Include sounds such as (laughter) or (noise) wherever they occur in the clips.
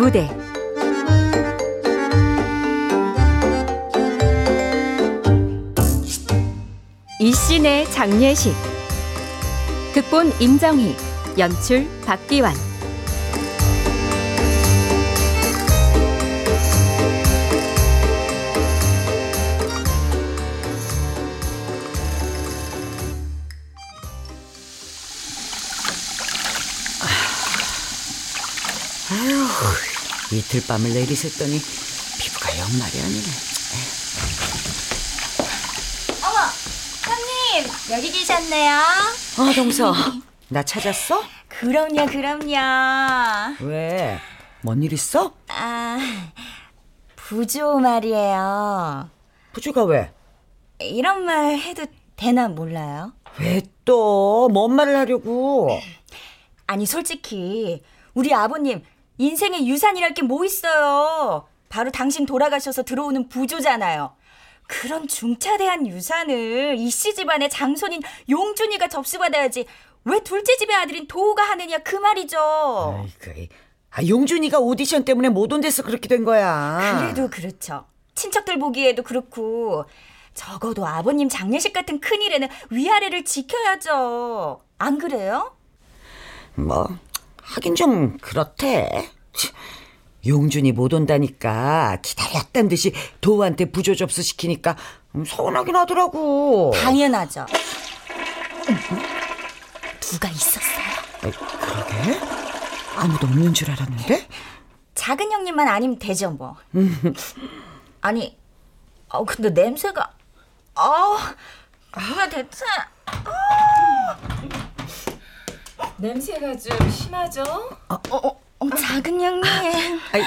무대. 이신의 장례식. 극본 임정희 연출 박기환 이틀 밤을 내리샜더니 피부가 영 말이 아니네. 어머, 형님 여기 계셨네요. 어, 동서, (laughs) 나 찾았어? 그럼요, 그럼요. 왜? 뭔 일 있어? 아, 부조 말이에요. 부주가 왜? 이런 말 해도 되나 몰라요. 왜 또? 뭔 말을 하려고? 아니 솔직히 우리 아버님 인생의 유산이랄 게 뭐 있어요. 바로 당신 돌아가셔서 들어오는 부조잖아요. 그런 중차대한 유산을 이씨 집안의 장손인 용준이가 접수받아야지 왜 둘째 집의 아들인 도우가 하느냐 그 말이죠. 아이고, 아, 용준이가 오디션 때문에 못 온 데서 그렇게 된 거야. 그래도 그렇죠. 친척들 보기에도 그렇고 적어도 아버님 장례식 같은 큰일에는 위아래를 지켜야죠. 안 그래요? 뭐, 하긴 좀 그렇대. 치, 용준이 못 온다니까 기다렸단 듯이 도우한테 부조 접수 시키니까 음, 서운하긴 하더라고. 당연하죠. 누가 있었어요? 그러게? 아무도 없는 줄 알았는데? 작은 형님만 아니면 되죠 뭐. (laughs) 아니, 어 근데 냄새가, 어, 뭐야 대체? 냄새가 좀 심하죠? 어, 어, 어 작은 형님. 아이,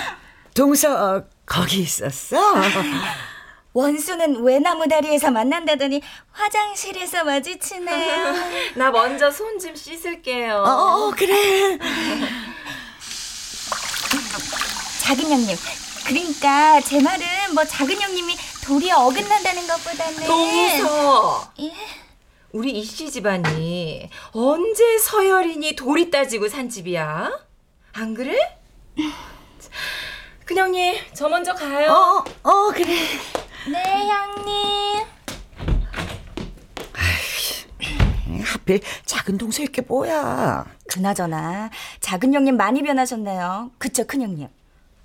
동서 어, 거기 있었어? (laughs) 원수는 외나무 다리에서 만난다더니 화장실에서 마주치네요. (laughs) 나 먼저 손 좀 씻을게요. 어, 어, 그래. 작은 형님. 그러니까 제 말은 뭐 작은 형님이 도리에 어긋난다는 것보다는 동서! 예? 우리 이씨 집안이 언제 서열이니 돌이 따지고 산 집이야? 안 그래? 큰형님, 저 먼저 가요. 어, 어, 그래. 네 형님. 하필 작은 동서 이게 뭐야? 그나저나 작은 형님 많이 변하셨네요. 그쵸 큰 형님.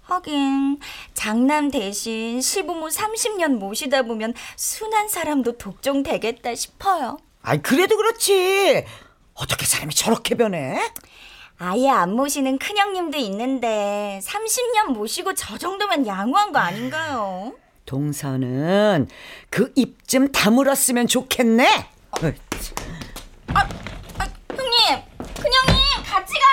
하긴 장남 대신 시부모 30년 모시다 보면 순한 사람도 독종 되겠다 싶어요. 아이, 그래도 그렇지. 어떻게 사람이 저렇게 변해? 아예 안 모시는 큰 형님도 있는데 30년 모시고 저 정도면 양호한 거 아닌가요? 동서는 그 입 좀 다물었으면 좋겠네. 어, 아, 형님, 큰 형님 같이 가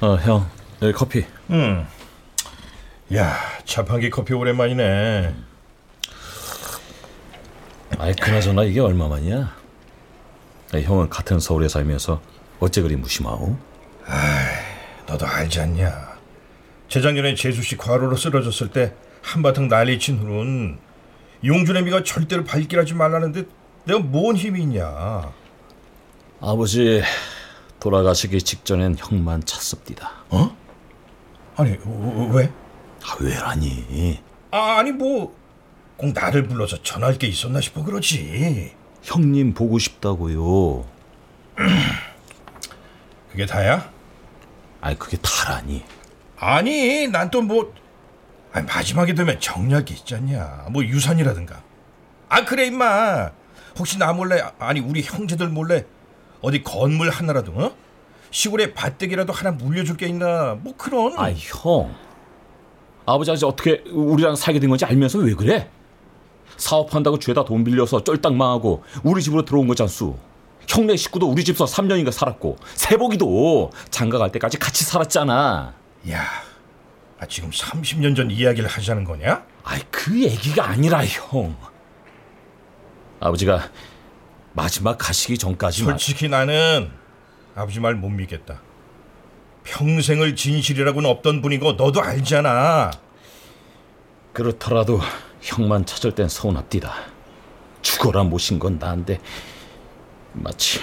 어, 형, 여기 커피. 음. 야, 자판기 커피 오랜만이네. 아이, 그나저나 이게 얼마만이야? 아이, 형은 같은 서울에 살면서 어째 그리 무심하오? 너도 알지 않냐? 재작년에 재수 씨 과로로 쓰러졌을 때 한바탕 난리친 후론 용준의 미가 절대로 발길하지 말라는데 내가 뭔 힘이 있냐? 아버지 돌아가시기 직전엔 형만 찾습디다. 어? 아니 어, 왜? 아, 왜라니? 아, 아니 뭐 꼭 나를 불러서 전할 게 있었나 싶어 그러지. 형님 보고 싶다고요. (clears throat) 그게 다야? 아이, 그게 다라니. 아니, 난 또뭐 아니, 마지막에 되면 정략이 있잖냐. 뭐 유산이라든가. 아 그래 임마. 혹시 나 몰래 아니 우리 형제들 몰래 어디 건물 하나라도 어? 시골에 밭대기라도 하나 물려줄 게 있나? 뭐 그런. 아이, 형. 아버지 아버지 어떻게 우리랑 살게 된 건지 알면서 왜 그래? 사업한다고 죄다 돈 빌려서 쫄딱 망하고 우리 집으로 들어온 거잖수. 형네 식구도 우리 집서 3년인가 살았고 세복이도 장가 갈 때까지 같이 살았잖아. 야, 아, 지금 30년 전 이야기를 하자는 거냐? 아이 그 얘기가 아니라 형. 아버지가 마지막 가시기 전까지만 솔직히 나는 아버지 말 못 믿겠다. 평생을 진실이라고는 없던 분이고 너도 알잖아. 그렇더라도 형만 찾을 땐 서운합디다. 죽어라 모신 건 나인데 마치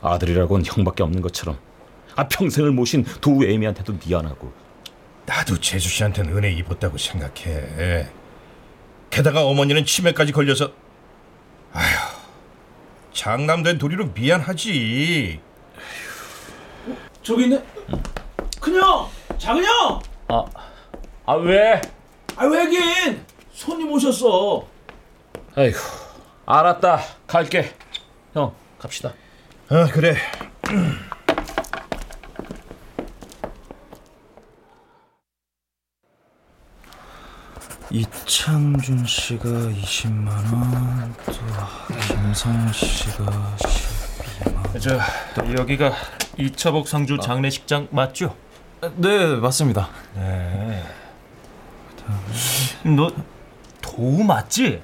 아들이라고는 형밖에 없는 것처럼 아 평생을 모신 도우 애미한테도 미안하고 나도 재수 씨한테는 은혜 입었다고 생각해. 게다가 어머니는 치매까지 걸려서 장남된 도리로 미안하지. 저기 있네. 큰형, 작은형. 아 왜? 아 왜긴 손님 오셨어. 아이고 알았다 갈게 형 갑시다 아 그래. 이창준 씨가 20만 원, 또 김상현 씨가 12만. 저 여기가 이차복 상주 장례식장 맞죠? 네, 맞습니다. 너 도우 맞지?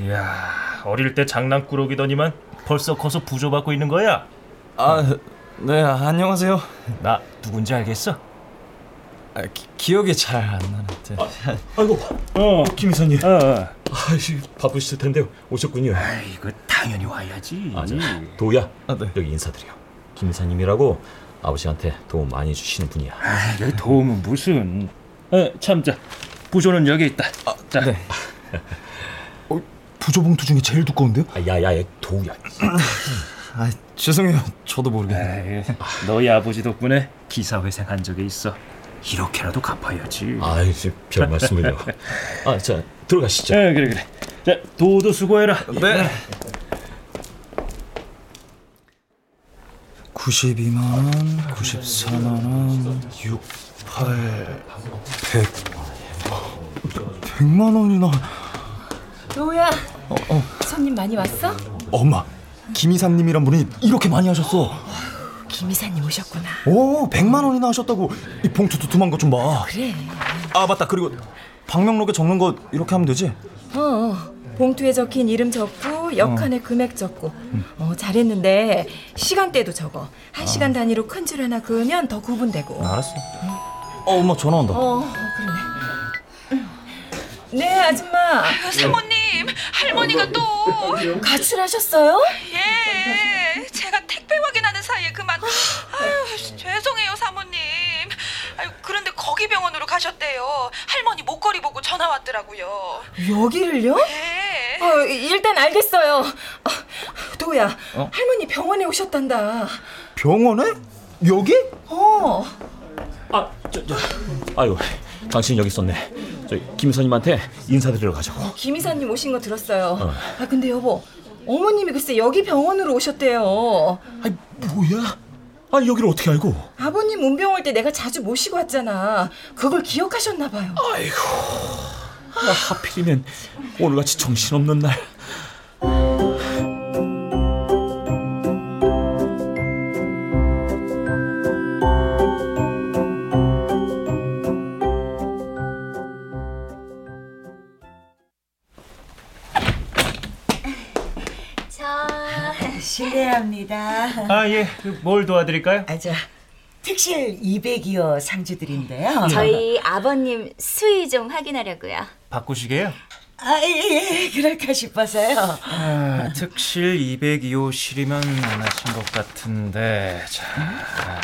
이야 어릴 때 장난꾸러기더니만 벌써 커서 부조받고 있는 거야? 아, 네, 안녕하세요. 나 누군지 알겠어? 아, 기, 기억이 잘 안 나는데. 아 이고 어, 김 이사님 어. 아이씨 바쁘실 텐데 오셨군요 이거 당연히 와야지. 아, 저, 도우야 아, 네. 여기 인사드려 김 이사님이라고 아버지한테 도움 많이 주시는 분이야 아, 이거 도움은 무슨? 어, 참자. 부조는 여기 있다. 자, 네. 어, 부조 봉투 중에 제일 두꺼운데요? 아, 야 야 야 도우야 아, 죄송해요. 저도 모르게. 에이, 너희 아버지 덕분에 기사회생 한 적이 있어. 이렇게라도 갚아야지. 아이 별 말씀을요 아 자 들어가시죠 에, 그래 그래. 자, 도우도 수고해라. 네. 92만 원, 94만 원, 6, 8, 100. 100만 원이나. 도우야. 손님 많이 왔어? 엄마, 김 이사님이란 분이 이렇게 많이 하셨어. 김 이사님 오셨구나. 오, 100만 원이나 하셨다고. 이 봉투 두툼한 것좀 봐. 그래. 아, 맞다. 그리고 방명록에 적는 거 이렇게 하면 되지? 어, 봉투에 적힌 이름 적고 역한의 금액 적고. 어, 잘했는데 시간대도 적어. 한 시간 단위로 큰 줄 하나 그으면 더 구분되고. 알았어. 어, 엄마 전화 온다. 어, 그러네. 네, 아줌마. 사모님, 할머니가 또 가출하셨어요? 예, 제가 택배 확인 하는 사이에 그만. 아유, 죄송해요, 사모님. 아유, 그런데 거기 병원으로 가셨대요. 할머니 목걸이 보고 전화 왔더라고요. 여기를요? 예. 어, 일단 알겠어요. 어, 도야, 할머니 병원에 오셨단다. 병원에? 여기? 어. 아 저 저 아이고 당신 여기 있었네 저기 김 이사님한테 인사드리러 가자고 김 이사님 오신 거 들었어요. 아 근데 여보, 어머님이 글쎄 여기 병원으로 오셨대요. 아이 뭐야 아 여기를 어떻게 알고 아버님 운병 올 때 내가 자주 모시고 왔잖아. 그걸 기억하셨나 봐요. 아이고 아, 하필이면 오늘같이 정신없는 날 아 예, 뭘 도와드릴까요? 아, 저 특실 200이요 상주들인데요. 저희 아버님 수위 좀 확인하려고요. 바꾸시게요? 아, 예, 예, 그럴까 싶어서요. 아, 특실 202호 실이면 안 하신 것 같은데. 자,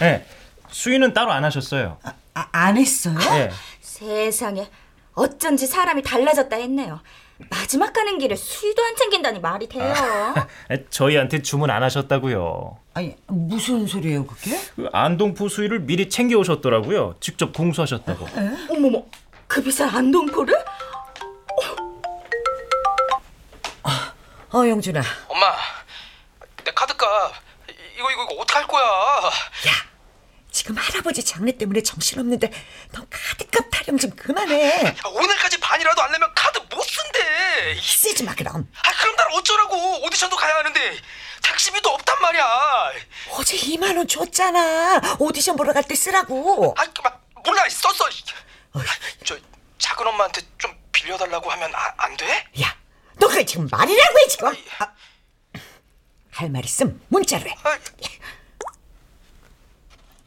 네, 수위는 따로 안 하셨어요. 아, 안 했어요? 예. 세상에 어쩐지 사람이 달라졌다 했네요. 마지막 가는 길에 수위도 안 챙긴다니 말이 돼요. (laughs) 저희한테 주문 안 하셨다고요. 아니, 무슨 소리예요, 그게? 그 안동포 수위를 미리 챙겨 오셨더라고요. 직접 공수하셨다고. 어머머, 그 비싼 안동포를? 어, 영준아. 엄마, 내 카드값 이거 이거 이거 어떻게 할 거야? 야, 지금 할아버지 장례 때문에 정신 없는데 넌 카드값 타령 좀 그만해. 야, 오늘까지 반이라도 안 내면 카드. 쓰지 마, 그럼. 아 그럼 난 어쩌라고? 오디션도 가야 하는데 택시비도 없단 말이야. 어제 2만 원 줬잖아. 오디션 보러 갈 때 쓰라고. 아 그, 막, 몰라 썼어. 아, 저 작은 엄마한테 좀 빌려달라고 하면 아, 안 돼? 야, 너 그게 지금 말이라고 해, 지금? 아, 할말 있으면 문자로 해. 아,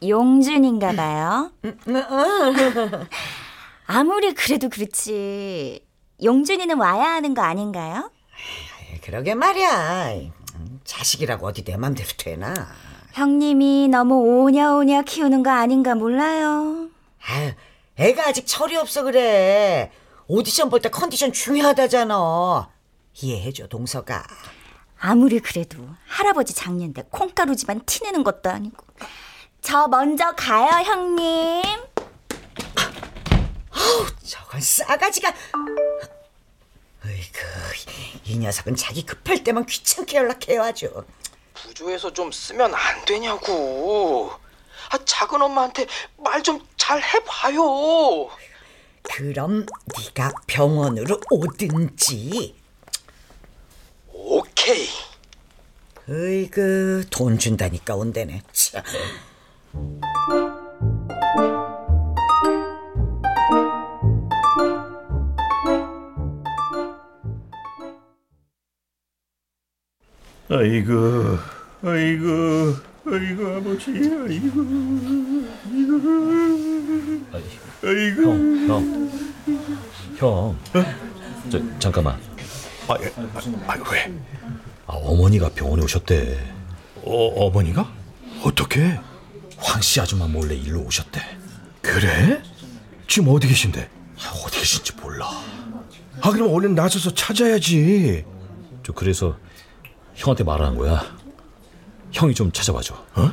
용준인가 봐요. (laughs) 아무리 그래도 그렇지. 용준이는 와야 하는 거 아닌가요? 그러게 말이야. 음, 자식이라고 어디 내 맘대로 되나. 형님이 너무 오냐오냐 키우는 거 아닌가 몰라요. 아유, 애가 아직 철이 없어 그래. 오디션 볼 때 컨디션 중요하다잖아. 이해해줘, 동서가. 아무리 그래도 할아버지 장례인데 콩가루 집안 티내는 것도 아니고. 저 먼저 가요, 형님. 저건 싸가지가. 어이구, 이 녀석은 자기 급할 때만 귀찮게 연락해요, 아주. 부조에서 좀 쓰면 안 되냐고. 아, 작은 엄마한테 말 좀 잘 해봐요. 그럼 네가 병원으로 오든지. 오케이. 어이구, 돈 준다니까 온대네. 참. 아이고, 아이고, 아이고 아버지, 아이고, 아이고, 아이고. 형, 형, 형. 저 잠깐만. 아, 예, 아, 아, 왜? 아, 어머니가 병원에 오셨대. 어, 어머니가? 어떻게? 황씨 아줌마 몰래 일로 오셨대. 그래? 지금 어디 계신데? 아, 어디 계신지 몰라. 아, 그럼 얼른 나서서 찾아야지. 저 그래서 형한테 말하는 거야. 형이 좀 찾아봐줘. 어?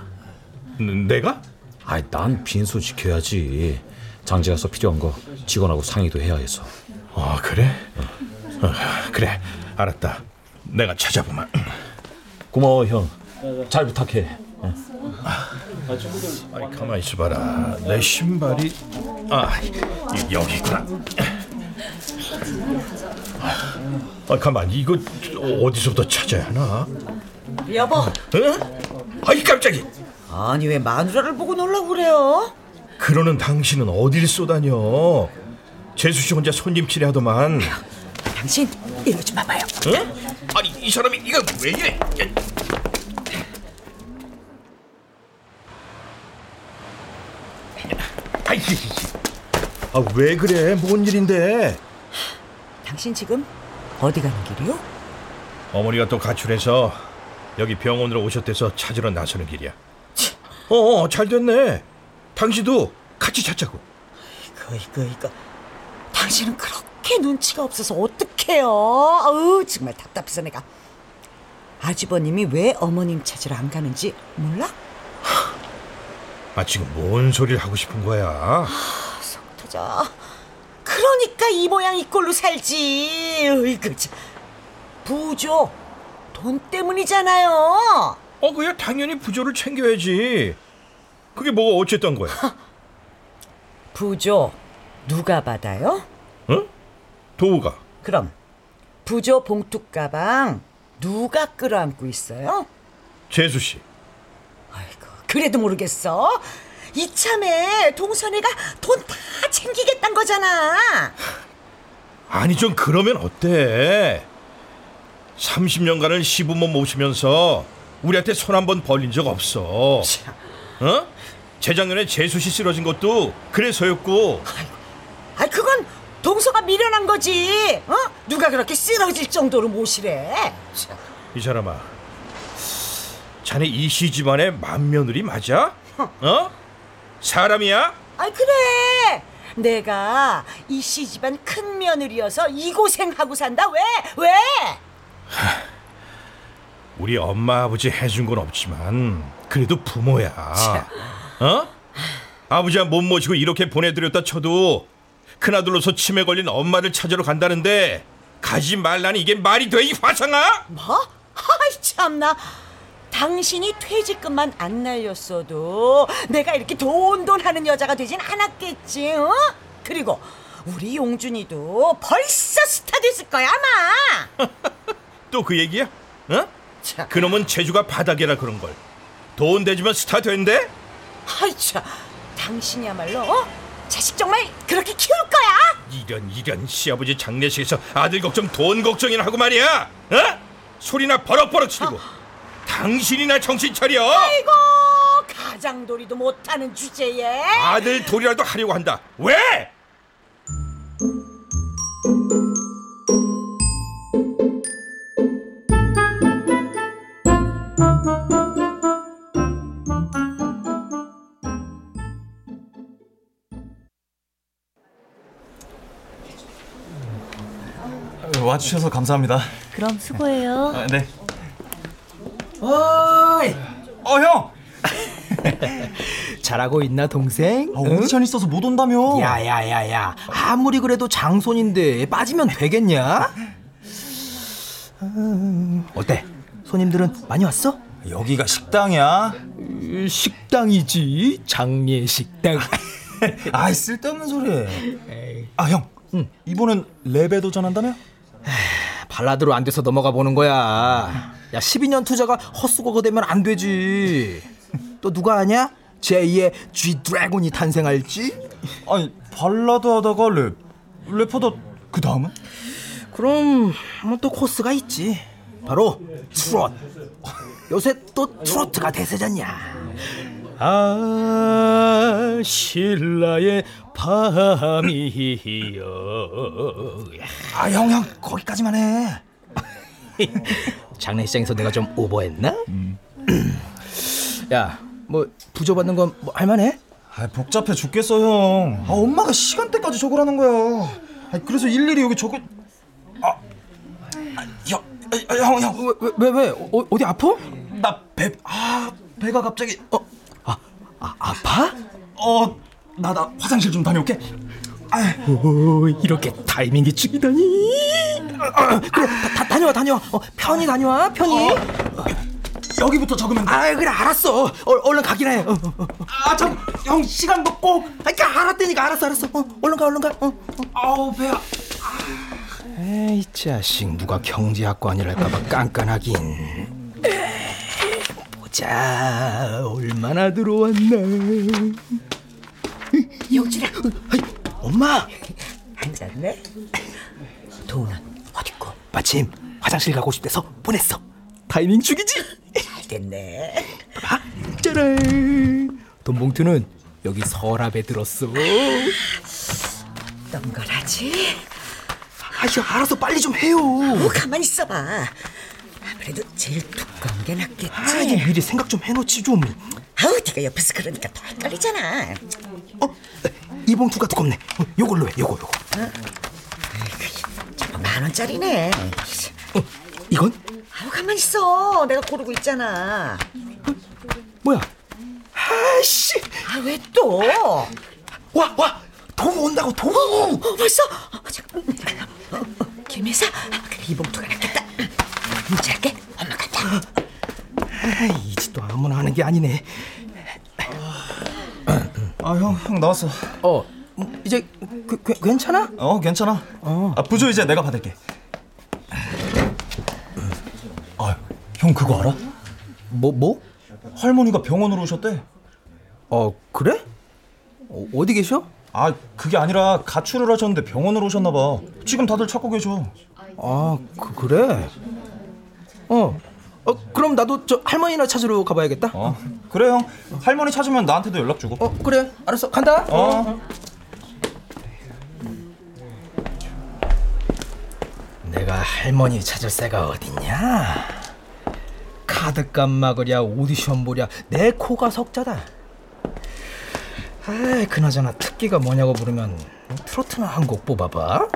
내가? 아이, 난 빈손 지켜야지. 장지 가서 필요한 거 직원하고 상의도 해야 해서. 아, 그래? 어, 그래, 알았다. 내가 찾아보면. 고마워, 형. 잘 부탁해. 아이, 가만히 있어봐라. 내 신발이 아 이- 여기 있구나. 아, 가만 이거 어디서부터 찾아야 하나? 여보, 어? 아이 깜짝이. 아니 왜 마누라를 보고 놀라고 그래요? 그러는 당신은 어딜 쏘다녀? 재수 씨 혼자 손님 치레하더만. 당신 좀 봐봐요. 어? 아니 이 사람이 이거 왜 이래? 야. 아이, 아, 왜 그래? 뭔 일인데? 당신 지금 어디 가는 길이요? 어머니가 또 가출해서 여기 병원으로 오셨대서 찾으러 나서는 길이야. 어, 어, 잘 됐네. 당신도 같이 찾자고. 이거 이거 이거. 당신은 그렇게 눈치가 없어서 어떡해요? 아우 정말 답답해서 내가. 아주버님이 왜 어머님 찾으러 안 가는지 몰라? 아, 지금 뭔 소리를 하고 싶은 거야? 터져. 그러니까 이 모양 이 꼴로 살지. 으이그 참. 부조 돈 때문이잖아요. 어, 그야 당연히 부조를 챙겨야지. 그게 뭐가 어쨌던 거야? 부조 누가 받아요? 어? 도우가. 그럼 부조 봉투 가방 누가 끌어안고 있어요? 재수 씨. 아이고 그래도 모르겠어. 이참에 동선이가 돈 다 챙기겠단 거잖아. 아니 좀 그러면 어때? 30년간을 시부모 모시면서 우리한테 손 한 번 벌린 적 없어. 어? 재작년에 재수 씨 쓰러진 것도 그래서였고. 아 그건 동서가 미련한 거지. 어? 누가 그렇게 쓰러질 정도로 모시래. 참. 이 사람아. 자네 이씨 집안의 맏며느리 맞아? 어? 사람이야? 아 그래. 내가 이씨 집안 큰 며느리여서 이 고생하고 산다. 왜? 왜? 우리 엄마 아버지 해준 건 없지만 그래도 부모야. 어? 아버지가 못 모시고 이렇게 보내드렸다 쳐도 큰아들로서 치매 걸린 엄마를 찾으러 간다는데 가지 말라니 이게 말이 돼 이 화상아? 뭐? 아이 참나. 당신이 퇴직금만 안 날렸어도 내가 이렇게 돈돈 하는 여자가 되진 않았겠지. 어? 그리고 우리 용준이도 벌써 스타 됐을 거야 아마. (laughs) 또 그 얘기야? 어? 참. 그놈은 재주가 바닥이라 그런 걸. 돈 대주면 스타 된대? 아이 참. 당신이야말로 어? 자식 정말 그렇게 키울 거야? 이런 이런 시아버지 장례식에서 아들 걱정 돈 걱정이나 하고 말이야. 어? 소리나 버럭버럭 치고. 당신이나 정신 차려. 아이고 간 화장돌이도 못하는 주제에 아들 돌이라도 하려고 한다. 왜? 와주셔서 감사합니다. 그럼 수고해요. 아, 네. 어이, 어 형. (laughs) 잘하고 있나 동생? 아, 오디션 있어서 못 온다며. 야야야야 아무리 그래도 장손인데 빠지면 되겠냐? 음, 어때? 손님들은 많이 왔어? 여기가 식당이야. 식당이지 장례 식당. (laughs) 아이 쓸데없는 소리. 아 형, 이번엔 랩에 도전한다며? 발라드로 안 돼서 넘어가 보는 거야. 야 12년 투자가 헛수고가 되면 안 되지. 또 누가 아냐? 제2의 G 드래곤이 탄생할지? 아니 발라드 하다가 랩, 랩하다 그 다음은? 그럼 뭐또 코스가 있지. 바로 트롯. 요새 또 트로트가 대세잖냐. 아 신라의 밤이여. 아형형 거기까지만 해. (laughs) 장례식장에서 내가 좀 오버했나? (clears throat) 야, 뭐 부조 받는 건 뭐 할만해? 아 복잡해 죽겠어 형. 아 엄마가 시간대까지 적으라는 거야. 아 그래서 일일이 여기 적을. 아, 아 형, 아, 형, 형. 왜, 왜, 왜? 어, 어디 아파? 나 배, 아 배가 갑자기. 어, 아, 아 아파? 어, 나 나 화장실 좀 다녀올게. 오, 이렇게 타이밍이 죽이다니. 아, 그래, 다, 다, 다 녀와, 다녀와. 어, 편히 다녀와, 편히. 여기부터 적으면 돼. 아, 그래, 알았어. 어, 얼른 가긴 해. 어, 어, 어. 아, 참, 형 시간 먹고. 아, 그러니까 알았다니까, 알았어, 알았어. 어, 얼른 가, 얼른 가. 어, 어. 아우 배야. 에이 자식 누가 경제학관이랄까봐 깐깐하긴 보자 얼마나 들어왔나 영준아 엄마 (laughs) 앉았네 돈은 어딨고 마침 화장실 가고 싶대서 보냈어. 타이밍 죽이지! 잘 됐네. 봐 짜란. 돈 봉투는 여기 서랍에 들었어. 어떤 걸 하지? 아휴 알아서 빨리 좀 해요. 어, 가만히 있어봐. 아무래도 제일 두꺼운 게 낫겠지? 아니 미리 생각 좀 해놓지 좀. 아우 네가 옆에서 그러니까 더 헷갈리잖아. 어? 이 봉투가 두껍네. 어, 요걸로 해. 요거 요거. 저거 만 원짜리네 어, 이건? 아우 가만히 있어 내가 고르고 있잖아 뭐야 아씨 아 왜 또? 와와돈 온다고 돈 어, 벌써? 어, 잠깐. 어, 어, 김혜사? 아, 그래 이 봉투가 낫겠다 문자 할게 엄마 갔다 아, 이 짓도 아무나 하는 게 아니네 아 형 형 나왔어. 어 음, 이제 그, 그, 괜찮아? 어 괜찮아. 어. 아 부조 이제 내가 받을게. 아형 그거 알아? 뭐 뭐? 할머니가 병원으로 오셨대. 어 그래? 어, 어디 계셔? 아 그게 아니라 가출을 하셨는데 병원으로 오셨나 봐. 지금 다들 찾고 계셔. 아 그, 그래? 어. 어 그럼 나도 저 할머니나 찾으러 가봐야겠다 어 그래 형. 할머니 찾으면 나한테도 연락 주고. 어 그래 알았어 간다 어. 내가 할머니 찾을 새가 어딨냐? 카드값 막으랴 오디션 보랴 내 코가 석자다. 아 그나저나 특기가 뭐냐고 물으면 트로트나 한 곡 뽑아봐.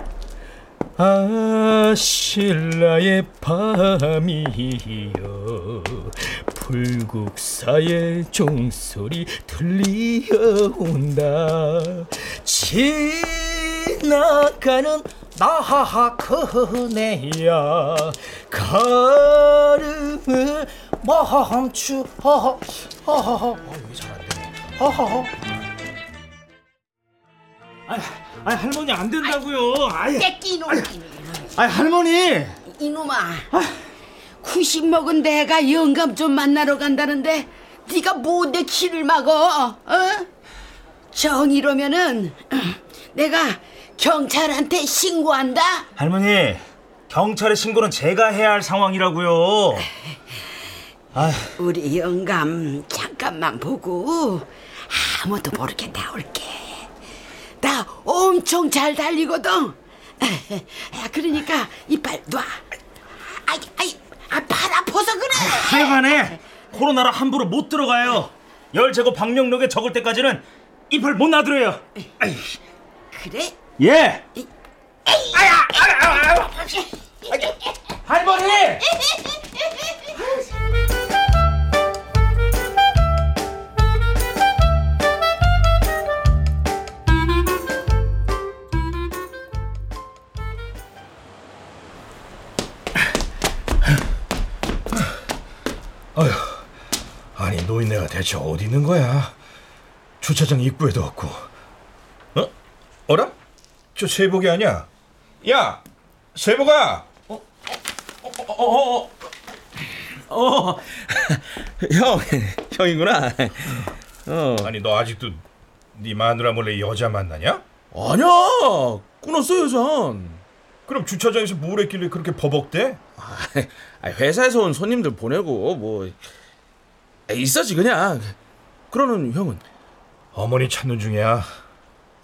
아 신라의 밤이여 불국사의 종소리 들려온다. 지 나가는 나하 그네야 걸음을 멈추 허허 허허허 왜잘안 되네 허허허 아, 아 할머니 안 된다고요. 아예. 떼끼 이놈 아 할머니. 이놈아 구식 먹은 내가 영감 좀 만나러 간다는데 네가 뭔데 길을 막어 어? 정 이러면은 (clears throat) 내가 경찰한테 신고한다 할머니, 경찰에 신고는 제가 해야 할 상황이라고요. 우리 영감 잠깐만 보고 아무도 모르게 나올게. 나 엄청 잘 달리거든. 그러니까 이빨 놔. 아이, 아이, 아, 발 아파서 그래. 하여간에 코로나라 함부로 못 들어가요. 열 제거 방역력에 적을 때까지는 이빨 못 놔드려요. 아이, 그래? 예. 아야, 할머니! 아휴, 아니 노인네가 대체 어디 있는 거야? 주차장 입구에도 없고. 어? 어라? 저 세복이 아니야? 야, 세복아. 어, 어, 어, (laughs) 형, 형이구나. 어. 아니 너 아직도 네 마누라 몰래 여자 만나냐? 아니야, 끊었어 여잔. 그럼 주차장에서 뭘 했길래 그렇게 버벅대? 아, 회사에서 온 손님들 보내고 뭐 있어지 그냥. 그러는 형은 어머니 찾는 중이야.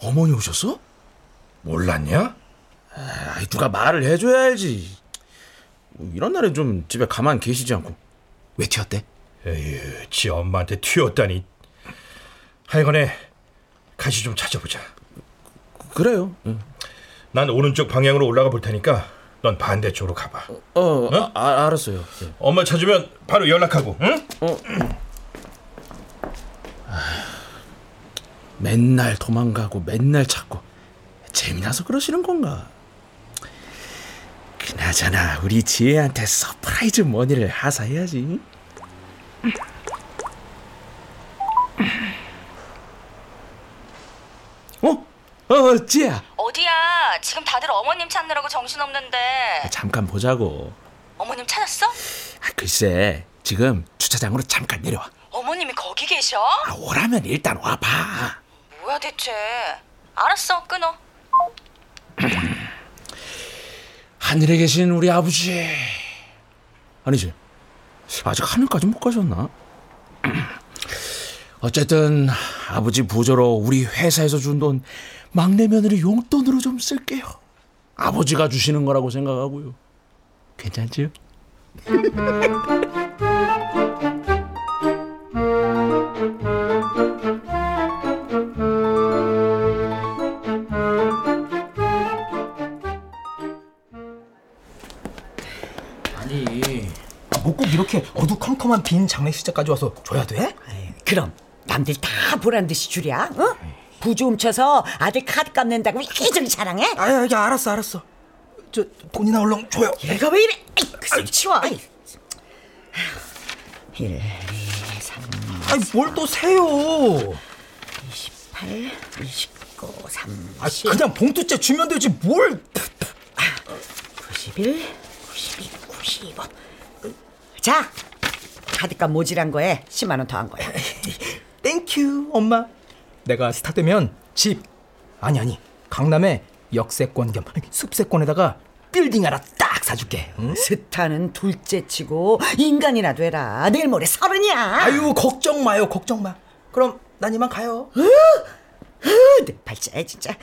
어머니 오셨어? 몰랐냐? 아, 누가 말을 해줘야 알지. 뭐 이런 날엔 좀 집에 가만 계시지 않고 왜 튀었대? 에휴, 지 엄마한테 튀었다니. 하여간에 같이 좀 찾아보자. 그래요. 난 오른쪽 방향으로 올라가 볼 테니까 넌 반대쪽으로 가봐. 어, 아, 알았어요. 예. 엄마 찾으면 바로 연락하고, 응? 어. 맨날 도망가고 맨날 찾고 재미나서 그러시는 건가? 그나저나 우리 지혜한테 surprise money를 하사해야지. 어? 어, 지혜야. 어디야? 지금 다들 어머님 찾느라고 정신없는데. 잠깐 보자고. 어머님 찾았어? 아, 글쎄, 지금 주차장으로 잠깐 내려와. 어머님이 거기 계셔? 아, 오라면 일단 와봐. 뭐야 대체? 알았어, 끊어. 하늘에 계신 우리 아버지. 아니지. 아직 하늘까지 못 가셨나? (clears throat) 어쨌든 아버지 부조로 우리 회사에서 준 돈 막내 며느리 용돈으로 좀 쓸게요. 아버지가 주시는 거라고 생각하고요. 괜찮지요? (laughs) 이렇게 어두컴컴한 빈 장례식장까지 와서 줘야 돼? 그럼 남들 다 보란 듯이 주랴? 어? 부주 훔쳐서 아들 카드 값낸다고 이리저리 자랑해? 아야 야 알았어 알았어 저 돈이나 얼른 줘요 얘가 왜 이래? 아이, 그 치워. 아이. 1, 2, 3, 아니 뭘 또 세요 8, 29, 30, 아 그냥 봉투째 주면 되지 뭘 91, 92, 95. 자, 카드값 모자란 거에 10만 원 더 한 거야. (laughs) thank you 엄마 내가 스타 되면 집 아니 아니 강남에 역세권 겸 숲세권에다가 빌딩 하나 딱 사줄게 응? 스타는 둘째치고 인간이나 되라. 내일 모레 서른이야. 아유 걱정 마요 걱정 마 그럼 난 이만 가요 으, 내 팔자야 진짜.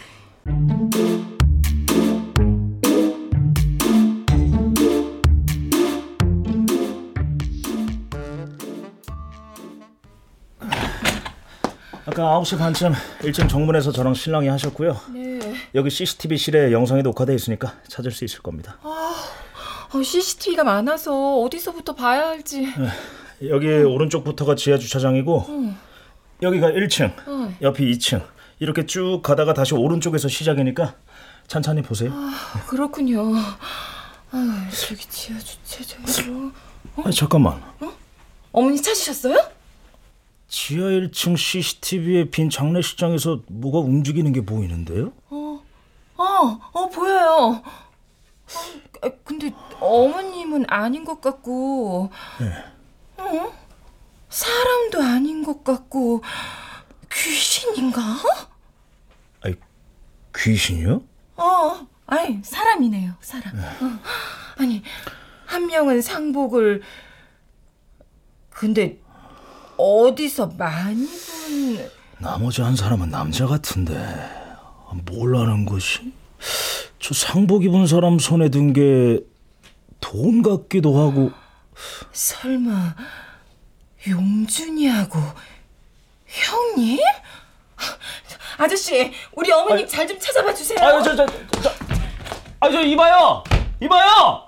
아까 9시 반쯤 1층 정문에서 저랑 신랑이 하셨고요. 네. 여기 CCTV실에 영상이 녹화돼 있으니까 찾을 수 있을 겁니다. 어, CCTV가 많아서 어디서부터 봐야 할지. 여기 오른쪽부터가 지하 주차장이고 응. 여기가 1층, 어. 옆이 2층. 이렇게 쭉 가다가 다시 오른쪽에서 시작이니까 천천히 보세요. 아, 그렇군요. 아, 저기 지하 주차장으로. 아니, 잠깐만. 어머니 찾으셨어요? 지하 1층 CCTV에 빈 장례식장에서 뭐가 움직이는 게 보이는데요? 어, 어, 어 보여요. 아, 근데 어머님은 아닌 것 같고, 네. 어? 사람도 아닌 것 같고, 귀신인가? 아니, 귀신이요? 어, 아니 사람이네요, 사람. 어. 아니 한 명은 상복을 근데 어디서 많이 본 나머지 한 사람은 남자 같은데 뭘라는 것이? 저 상복 입은 사람 손에 든 게 돈 같기도 하고 설마 용준이하고 형님? 아저씨, 우리 어머님 잘 좀 찾아봐 주세요. 아유 저 저저 아저 이봐요 이봐요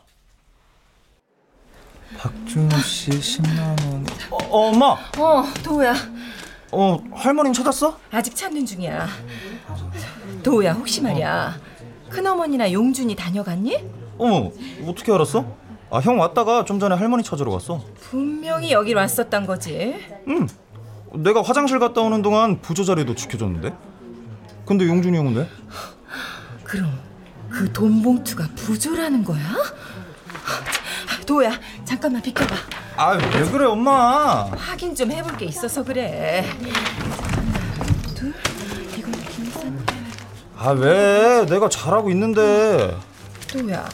박준호 씨 10만 원. 어, 어, 엄마. 어, 도우야. 어 할머님 찾았어? 아직 찾는 중이야. 도우야, 혹시 말이야. 큰어머니나 용준이 다녀갔니? 어머 어떻게 알았어? 아 형 왔다가 좀 전에 할머니 찾으러 갔어. 분명히 여길 왔었단 거지. 응. 내가 화장실 갔다 오는 동안 부조 자리도 지켜줬는데. 근데 용준이 형은 왜? 그럼 그 돈 봉투가 부조라는 거야? 도우야, 잠깐만 비켜봐. 아 왜 그래 엄마? 확인 좀 해볼 게 있어서 그래. 둘, 이건 김선. 아 왜? 내가 잘하고 있는데. 도우야,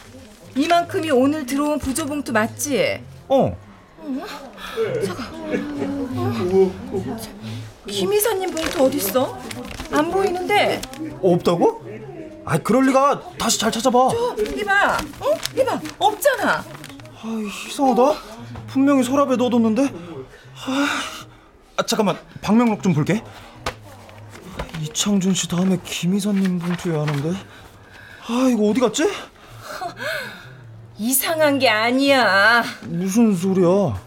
이만큼이 오늘 들어온 부조 봉투 맞지? 어. 김 이사님 봉투 어딨어? 안 보이는데. 없다고? 아 그럴 리가. 다시 잘 찾아봐. 저 이봐, 어? 이봐, 없잖아. 아 이상하다. 분명히 서랍에 넣어뒀는데. 아, 아 잠깐만 방명록 좀 볼게. 이창준 씨 다음에 김희선님 봉투에 하는데. 아 이거 어디 갔지? (laughs) 이상한 게 아니야. 무슨 소리야?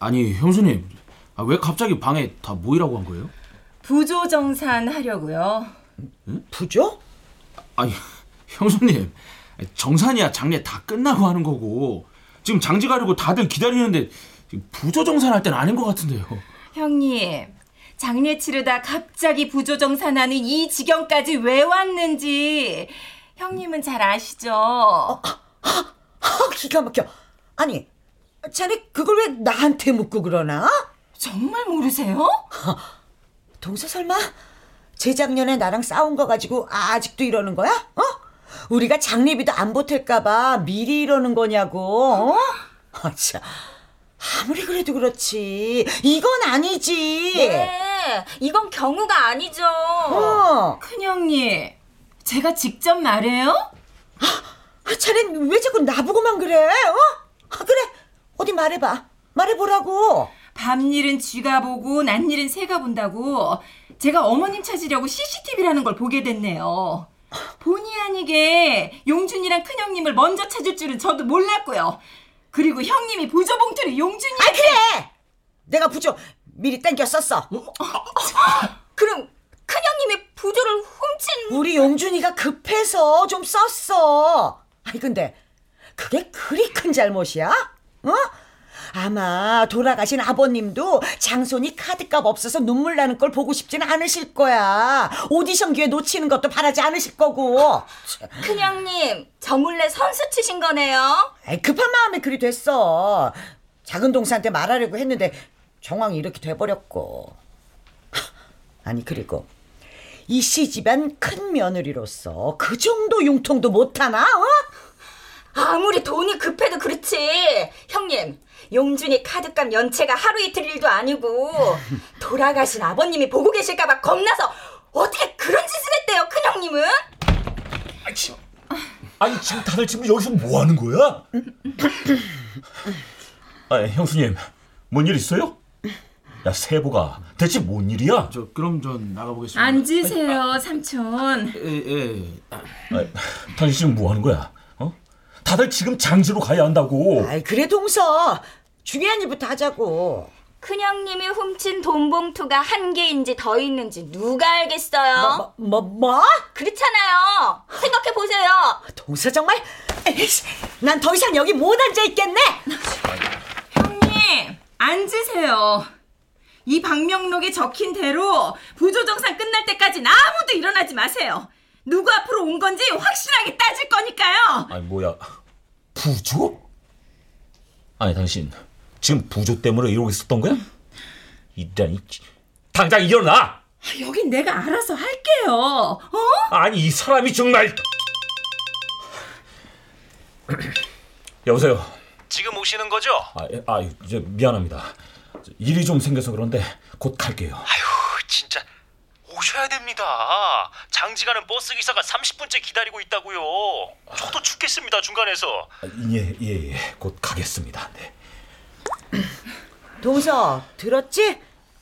아니 형수님 아, 왜 갑자기 방에 다 모이라고 한 거예요? 부조 정산 하려고요. 부조? 아니 형수님 정산이야 장례 다 끝나고 하는 거고 지금 장지 가려고 다들 기다리는데 부조 정산 할 때는 아닌 것 같은데요. 형님, 장례 치르다 갑자기 부조 정산하는 이 지경까지 왜 왔는지 형님은 잘 아시죠? 아, 기가 막혀. 아니, 자네 그걸 왜 나한테 묻고 그러나? 정말 모르세요? (laughs) 동서 설마 재작년에 나랑 싸운 거 가지고 아직도 이러는 거야? 어? 우리가 장례비도 안 보탤까봐 미리 이러는 거냐고? 어? (laughs) 아, 참. 아무리 그래도 그렇지. 이건 아니지. 네, 이건 경우가 아니죠. 어. 큰형님, 제가 직접 말해요? 아, 자넨 왜 자꾸 나보고만 그래? 어? 아, 그래. 어디 말해봐. 말해보라고. 밤일은 쥐가 보고 낮일은 새가 본다고 제가 어머님 찾으려고 CCTV라는 걸 보게 됐네요. 본의 아니게 용준이랑 큰형님을 먼저 찾을 줄은 저도 몰랐고요. 그리고 형님이 부조 봉투를 용준이 아, 그래! 내가 부조 미리 땡겨 썼어. (laughs) 그럼 큰형님이 부조를 훔친 우리 용준이가 급해서 좀 썼어. 아니 근데 그게 그리 큰 잘못이야? 어? 아마 돌아가신 아버님도 장손이 카드값 없어서 눈물 나는 걸 보고 싶지는 않으실 거야. 오디션 기회 놓치는 것도 바라지 않으실 거고. 큰형님 저 몰래 선수 치신 거네요. 에이, 급한 마음에 그리 됐어. 작은 동생한테 말하려고 했는데 정황이 이렇게 돼버렸고. 하, 아니 그리고 이 시집안 큰 며느리로서 그 정도 융통도 못하나? 어? 아무리 돈이 급해도 그렇지. 형님, 용준이 카드값 연체가 하루 이틀 일도 아니고 (laughs) 돌아가신 아버님이 보고 계실까봐 겁나서 어떻게 그런 짓을 했대요, 큰 형님은? 아니 지금 다들 지금 여기서 뭐 하는 거야? 아 형수님 뭔 일 있어요? 야 세보가 대체 뭔 일이야? 저 그럼 전 나가보겠습니다. 앉으세요, 삼촌. 예, 예. 아, 당신 지금 뭐 하는 거야? 어? 다들 지금 장지로 가야 한다고. 아이 그래 동서 중요한 일부터 하자고. 큰형님이 훔친 돈 봉투가 한 개인지 더 있는지 누가 알겠어요? 뭐 뭐? 그렇잖아요. 생각해 보세요. 동서 정말 난 더 이상 여기 못 앉아 있겠네. 형님, 앉으세요. 이 방명록에 적힌 대로 부조정산 끝날 때까지 아무도 일어나지 마세요. 누구 앞으로 온 건지 확실하게 따질 거니까요. 아니 뭐야 부조? 아니 당신 지금 부조 때문에 이러고 있었던 거야? 이라니 당장 일어나! 여긴 내가 알아서 할게요. 어? 아니 이 사람이 정말 여보세요. 지금 오시는 거죠? 아, 예, 아 이제 미안합니다. 일이 좀 생겨서 그런데 곧 갈게요. 진짜 오셔야 됩니다. 장지가는 버스 기사가 30분째 기다리고 있다고요. 저도 죽겠습니다 중간에서. 예, 예, 예. 곧 가겠습니다. 네. 동서 들었지?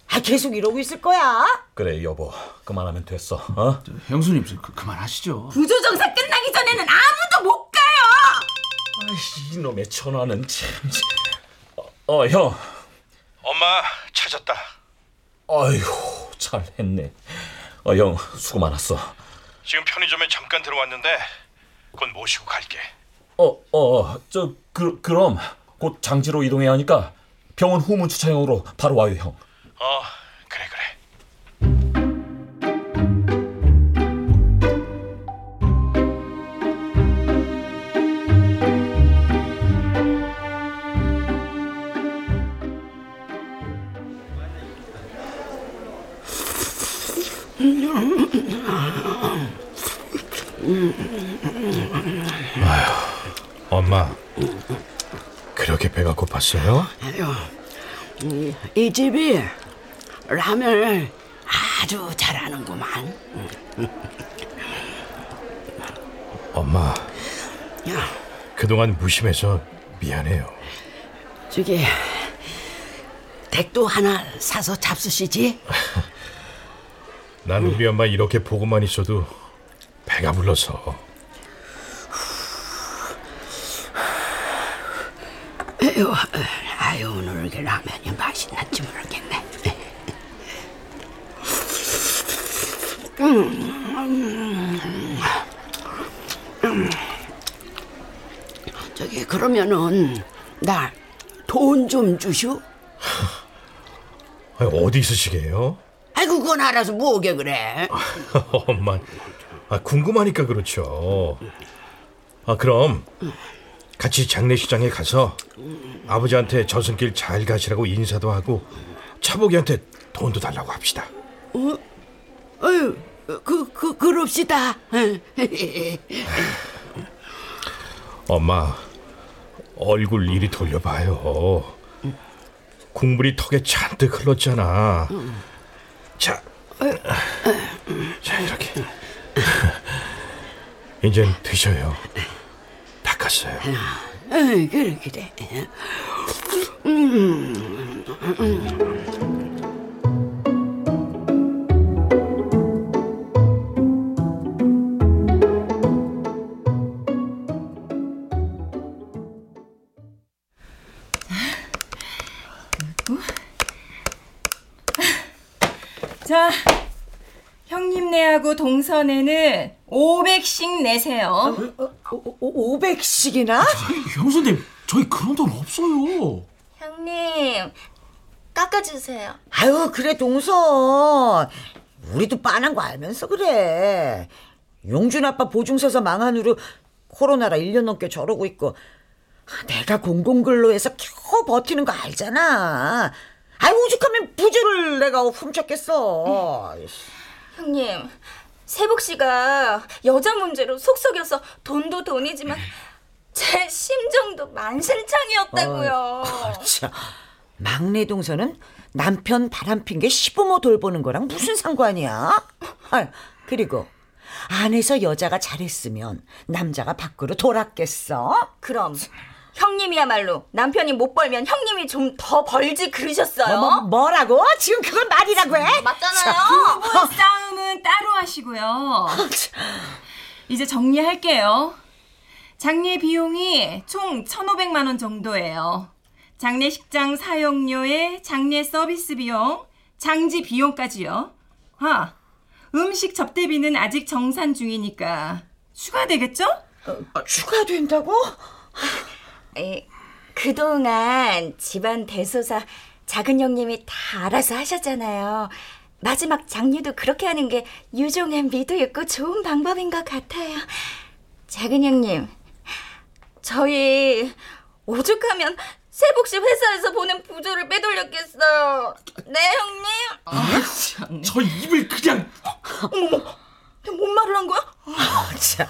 아 계속 이러고 있을 거야. 그래 여보 그만하면 됐어. 어? 형수님 그, 그만하시죠. 부조정사 끝나기 전에는 아무도 못 가요. 아이, 이놈의 전화는 참. 어, 어, 형. 엄마 찾았다. 아휴 잘했네. 어, 형 수고 많았어. 지금 편의점에 잠깐 들어왔는데 곧 모시고 갈게. 어, 어, 저 그, 그럼 곧 장지로 이동해야 하니까 병원 후문 주차장으로 바로 와요, 형. 어 엄마 그렇게 배가 고팠어요? 이, 이 집이 라면을 아주 잘하는구만. 엄마 야, 그동안 무심해서 미안해요. 저기 댁도 하나 사서 잡수시지. (laughs) 난 우리 엄마 이렇게 보고만 있어도 배가 불러서 아유, 아유 오늘 이렇게 라면이 맛있는지 모르겠네. 음, 음. 저기 그러면은 나 돈 좀 주슈. 아니, 어디 있으시게요? 아이고 그건 알아서 뭐게 그래. (laughs) 엄마 아, 궁금하니까 그렇죠. 아 그럼 같이 장례식장에 가서 아버지한테 저승길 잘 가시라고 인사도 하고 차복이한테 돈도 달라고 합시다. 어? 아유 그, 그, 그럽시다. (laughs) 엄마 얼굴 이리 돌려봐요. 국물이 턱에 잔뜩 흘렀잖아. 자, 자 이렇게 (laughs) 이젠 드셔요. 닦았어요. 그래 그래. 음, 음. 형님네하고 동선에는 500씩 내세요. 500씩이나? 형수님 저희 그런 돈 없어요. 형님 깎아주세요. 아유 그래 동서 우리도 빤한 거 알면서 그래 용준 아빠 보증 서서 망한 후로 코로나라 1년 넘게 저러고 있고 내가 공공근로에서 겨우 버티는 거 알잖아 아이 오죽하면 부주를 내가 훔쳤겠어 (laughs) 형님 세복 씨가 여자 문제로 속 썩여서 돈도 돈이지만 제 심정도 만신창이었다고요. 참, 막내 동서는 남편 바람 핀 게 시부모 돌보는 거랑 무슨 상관이야? 아, 그리고 안에서 여자가 잘했으면 남자가 밖으로 돌았겠어? 그럼 형님이야말로 남편이 못 벌면 형님이 좀 더 벌지 그러셨어요. 뭐, 뭐, 뭐 라고? 지금 그걸 말이라고 해? 맞잖아요. 부부 싸움은 따로 하시고요. 이제 정리할게요. 장례 비용이 총 1,500만 원 정도예요. 장례식장 사용료에 장례 서비스 비용, 장지 비용까지요. 아, 음식 접대비는 아직 정산 중이니까 추가되겠죠? 어, 추가된다고? 에, 그동안 집안 대소사 작은 형님이 다 알아서 하셨잖아요. 마지막 장례도 그렇게 하는 게 유종의 미도 있고 좋은 방법인 것 같아요. 작은 형님, 저희 오죽하면 세복 씨 회사에서 보낸 부조를 빼돌렸겠어요. 네 형님. 저 입을 그냥 내가 뭔 말을 한 거야? 자,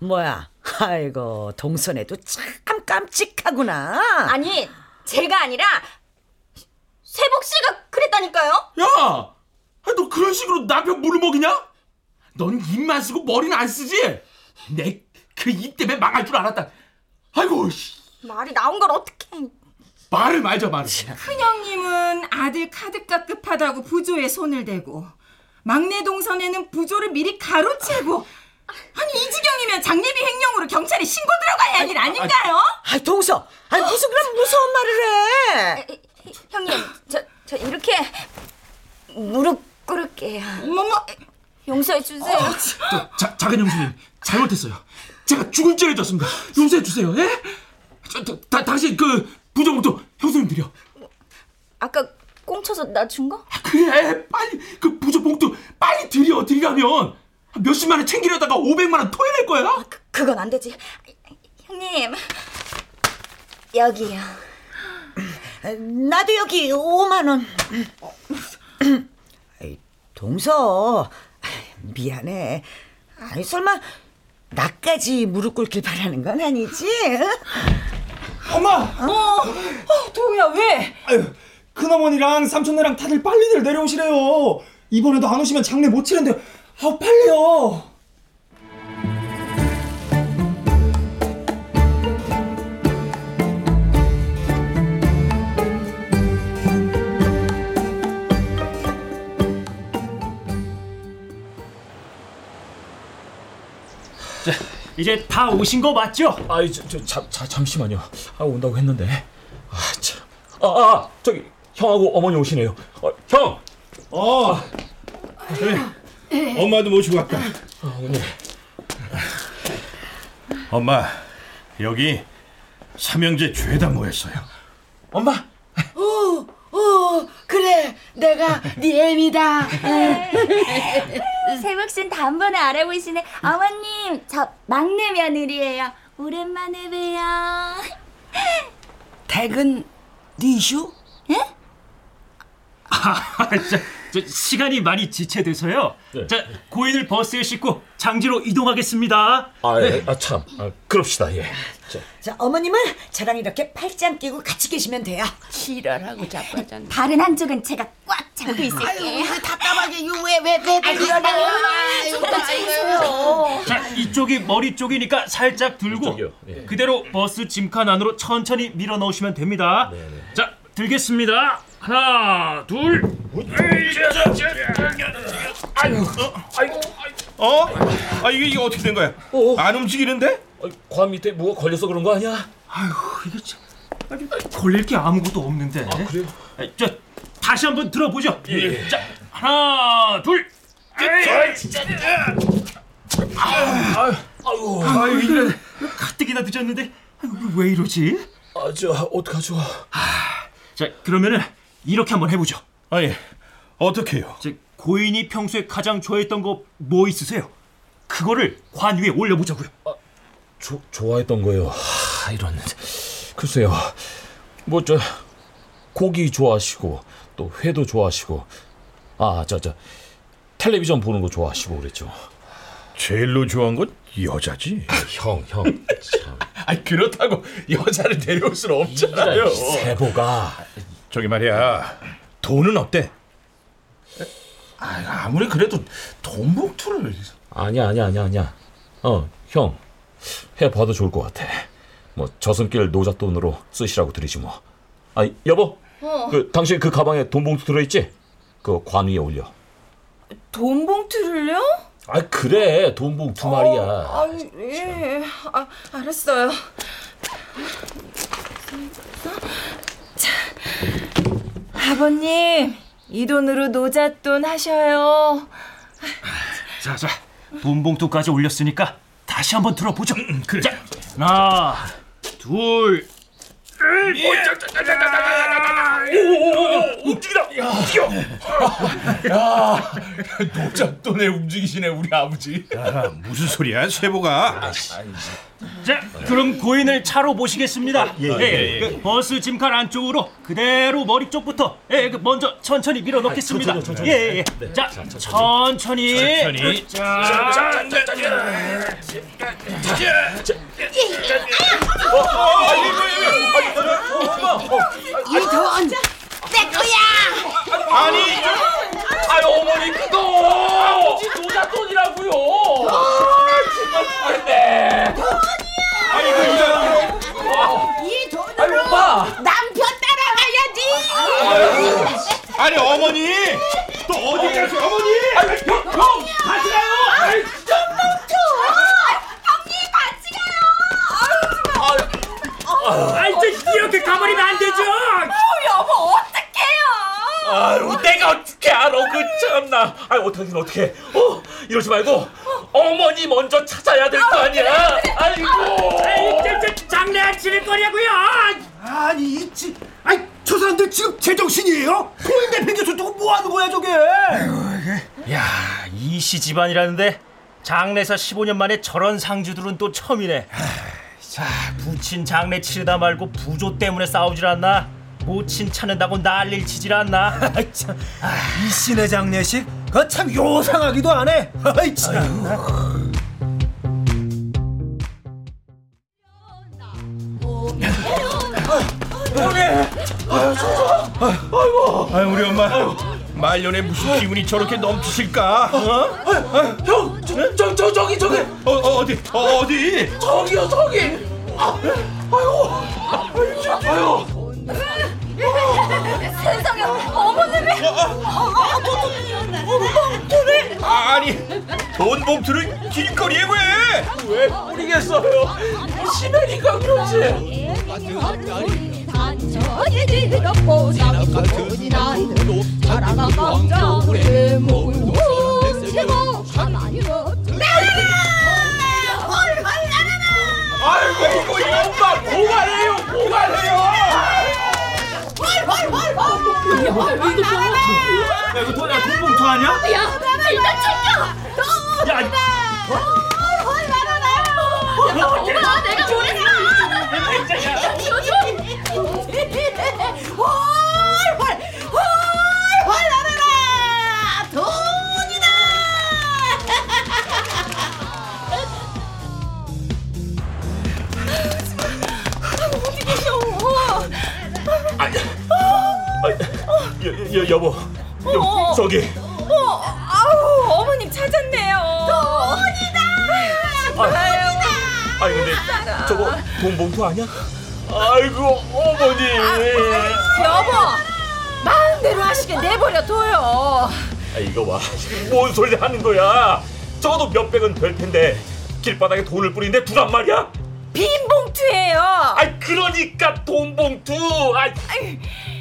뭐야? 아이고 동선에도 참 깜찍하구나. 아니 제가 아니라 세복 씨가 그랬다니까요. 야! 아, 너 그런 식으로 남편 물을 먹이냐? 넌 입만 쓰고 머리는 안 쓰지? 내 그 입 때문에 망할 줄 알았다. 아이고, 씨. 말이 나온 걸 어떻게? 말을 말자, 말을. 큰형님은 아들 카드값 급하다고 부조에 손을 대고 막내 동선에는 부조를 미리 가로채고 아 니 이 지경이면 장례비 횡령으로 경찰에 신고 들어가야 할 일 아닌가요? 아 동서, 아 무슨 그런 무서운 말을 해? 형님 저 저 이렇게 무릎 꿇을게요. 어머머 용서해 주세요. 저, 자, 작은 형수님, 잘못했어요. 제가 죽을 죄를 졌습니다. 용서해 주세요, 예? 저, 저, 다, 당신 그 부정부터 형수님 드려. 아까 꽁쳐서 나 준 거? 그래, 빨리 그 부조 봉투 빨리 드려, 드리라면 몇십만 원 챙기려다가 500만 원 토해낼 거야. 그건 안 되지. 형님 여기요. (clears throat) 나도 여기 5만 원. (clears throat) 동서, 미안해. 아니 설마 나까지 무릎 꿇길 바라는 건 아니지? 엄마! 어, 어 도우야 왜? 아유, 큰어머니랑 삼촌네랑 다들 빨리들 내려오시래요. 이번에도 안 오시면 장례 못 치는데, 아 빨리요. 이제 다 오신 거 맞죠? 아이 저, 저 잠, 자, 잠시만요. 아 온다고 했는데. 아 참. 아, 아 저기 형하고 어머니 오시네요. 어, 형. 어. 그래. 엄마도 모시고 왔다. 어머니. 엄마, 여기 삼형제 죄다 모였어요. 엄마. 어, 어, 그래. 내가 네 애미다. 세복 씨는 단번에 알아보시네. 어머님 저 막내 며느리예요. 오랜만에 봬요. 댁은 니슈? 아, 자, 저 시간이 많이 지체돼서요. 네. 자, 고인을 버스에 싣고 장지로 이동하겠습니다. 아, 네. 예, 아 참. 아, 그럽시다. 예. 자, 자 어머님은 저랑 이렇게 팔짱 끼고 같이 계시면 돼요. 지랄하고 자빠졌네. 다른 한쪽은 제가 꽉 잡고 있을게요. 답답하게 왜왜왜 그러냐? 좀 해주세요. 자, 이쪽이 머리 쪽이니까 살짝 들고? 예. 그대로 버스 짐칸 안으로 천천히 밀어 넣으시면 됩니다. 네, 네. 자, 들겠습니다. 하나, 둘. 아이고, 아이고, 어? 아 이게 이게 어떻게 된 거야? 안 움직이는데? 아, 관 밑에 뭐가 걸려서 그런 거 아니야? 아휴, 이게 참 아니, 걸릴 게 아무것도 없는데. 아, 그래요? 아, 자, 다시 한번 들어보죠. 예. 자, 하나, 둘. 아유, 아유, 이래 가뜩이나 늦었는데 아유, 왜 이러지? 아, 저 어떡하죠? 자, 그러면은 이렇게 한번 해보죠. 아니, 어떻게요? 자, 고인이 평소에 가장 좋아했던 거 뭐 있으세요? 그거를 관 위에 올려보자고요. 조, 좋아했던 거요. 하, 이런. 글쎄요. 뭐 저 고기 좋아하시고 또 회도 좋아하시고 아, 저 저 텔레비전 보는 거 좋아하시고 그랬죠. 제일로 좋아한 건 여자지. 형, 형. 참. (laughs) 아니 그렇다고 여자를 데려올 수는 없잖아요. 세보가 저기 말이야, 돈은 어때? 아, 아무리 그래도 돈 봉투를 아니야, 아니야, 아니야, 아니야. 어, 형. 해 봐도 좋을 것 같아. 뭐 저승길 노잣돈으로 쓰시라고 드리지 뭐. 아, 여보. 그 당신 그 가방에 돈 봉투 들어 있지? 그 관 위에 올려. 돈 봉투를요? 아, 그래. 돈 봉투 말이야. 아, 예. 아, 알았어요. 자, 아버님, 이 돈으로 노잣돈 하셔요. 자, 자, 돈 봉투까지 올렸으니까 다시 한번 들어보죠. 그래. 자, 하나, 둘, 움직이다 움직여 야 노잡돈에 움직이시네 우리 아버지 무슨 소리야 쇠보가 자, 그럼 고인을 차로 모시겠습니다. 예, 예, 예. 그 버스 짐칸 안쪽으로 그대로 머리 쪽부터 예, 그 먼저 천천히 밀어 넣겠습니다. 아, 천천히, 천천히. 예, 예. 네. 자, 천천히. 천천히. 자, 이돈 내 거야. 아니, 아유 어머니 그거 노자 돈이라고요. 정말 잘네. 아이고 이거. 이 돈으로 아유, 오빠. 남편 따라가야지. 아니 어머니 또 어디 가서 어머니 아유 형, 형 같이 가요. 아이, 진짜. 아이, 저 이렇게 가버리면 안 되죠. 여보 어떡해요? 아유 내가 어떻게 알아 그 참나. 아유 어떡하긴 어떡해. 어 이러지 말고 어머니 먼저 찾아야 될 거 아니야. 아이고. 아이, 장례 안 치를 거냐고요. 아니 이치 아니 저 사람들 지금 제정신이에요? 고인 내팽개쳐 두고 뭐 하는 거야 저게 야, 이씨 집안이라는데 장례사 15년 만에 저런 상주들은 또 처음이네. 자, 부친 장례 치르다 말고 부조 때문에 싸우질 않나? 모친 찾는다고 난리를 치질 않나? (laughs) 참, 이씨네 장례식? 그거 참 요상하기도 하네. (laughs) 아이 참. 아유 우리 엄마. 말년에 무슨 기운이 저렇게 넘치실까? 어? 형, 저, 저, 저 저기 저기! 어, 어 어 디? 어, 어디? 저기요 저기. 아, 아이고. 아유. 세상에 어머님이 돈을 아, 아니 돈 봉투를 길거리에 왜 왜 뿌리겠어요? 시베리가 그러지. 아이고 이거 이 엄마 고갈해요 고갈해요. 야, 이거 돈, 야, 돈봉투 아니야? 야 일단 챙겨 야, 엄마 내가 보냈어 헐헐 여, 여, 여보. 여, 저기. 어, 아우 어머님 찾았네요. 돈이다! 아유 아니 근데 저거 돈 봉투 아니야? 아이고 어머니. 여보 마음대로 하시게 내버려 둬요. 아, 이거 봐뭔 소리 하는 거야? 적어도 몇백은 될 텐데 길바닥에 돈을 뿌리는데 두란 말이야? 빈 봉투예요. 아이 그러니까 돈 봉투. 아이. 뭐야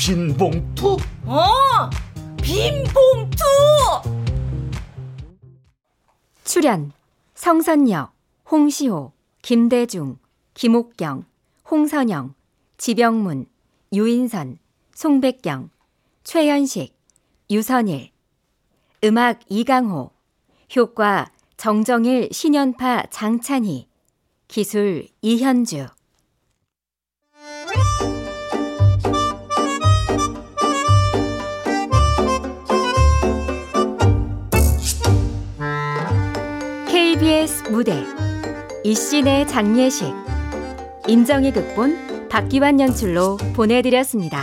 빈 봉투? 어, 빈 봉투. 출연 성선녀, 홍시호, 김대중, 김옥경, 홍선영, 지병문, 유인선, 송백경, 최현식, 유선일. 음악 이강호. 효과 정정일 신연파 장찬희. 기술 이현주 무대 이신의 장례식 임정희 극본 박기환 연출로 보내드렸습니다.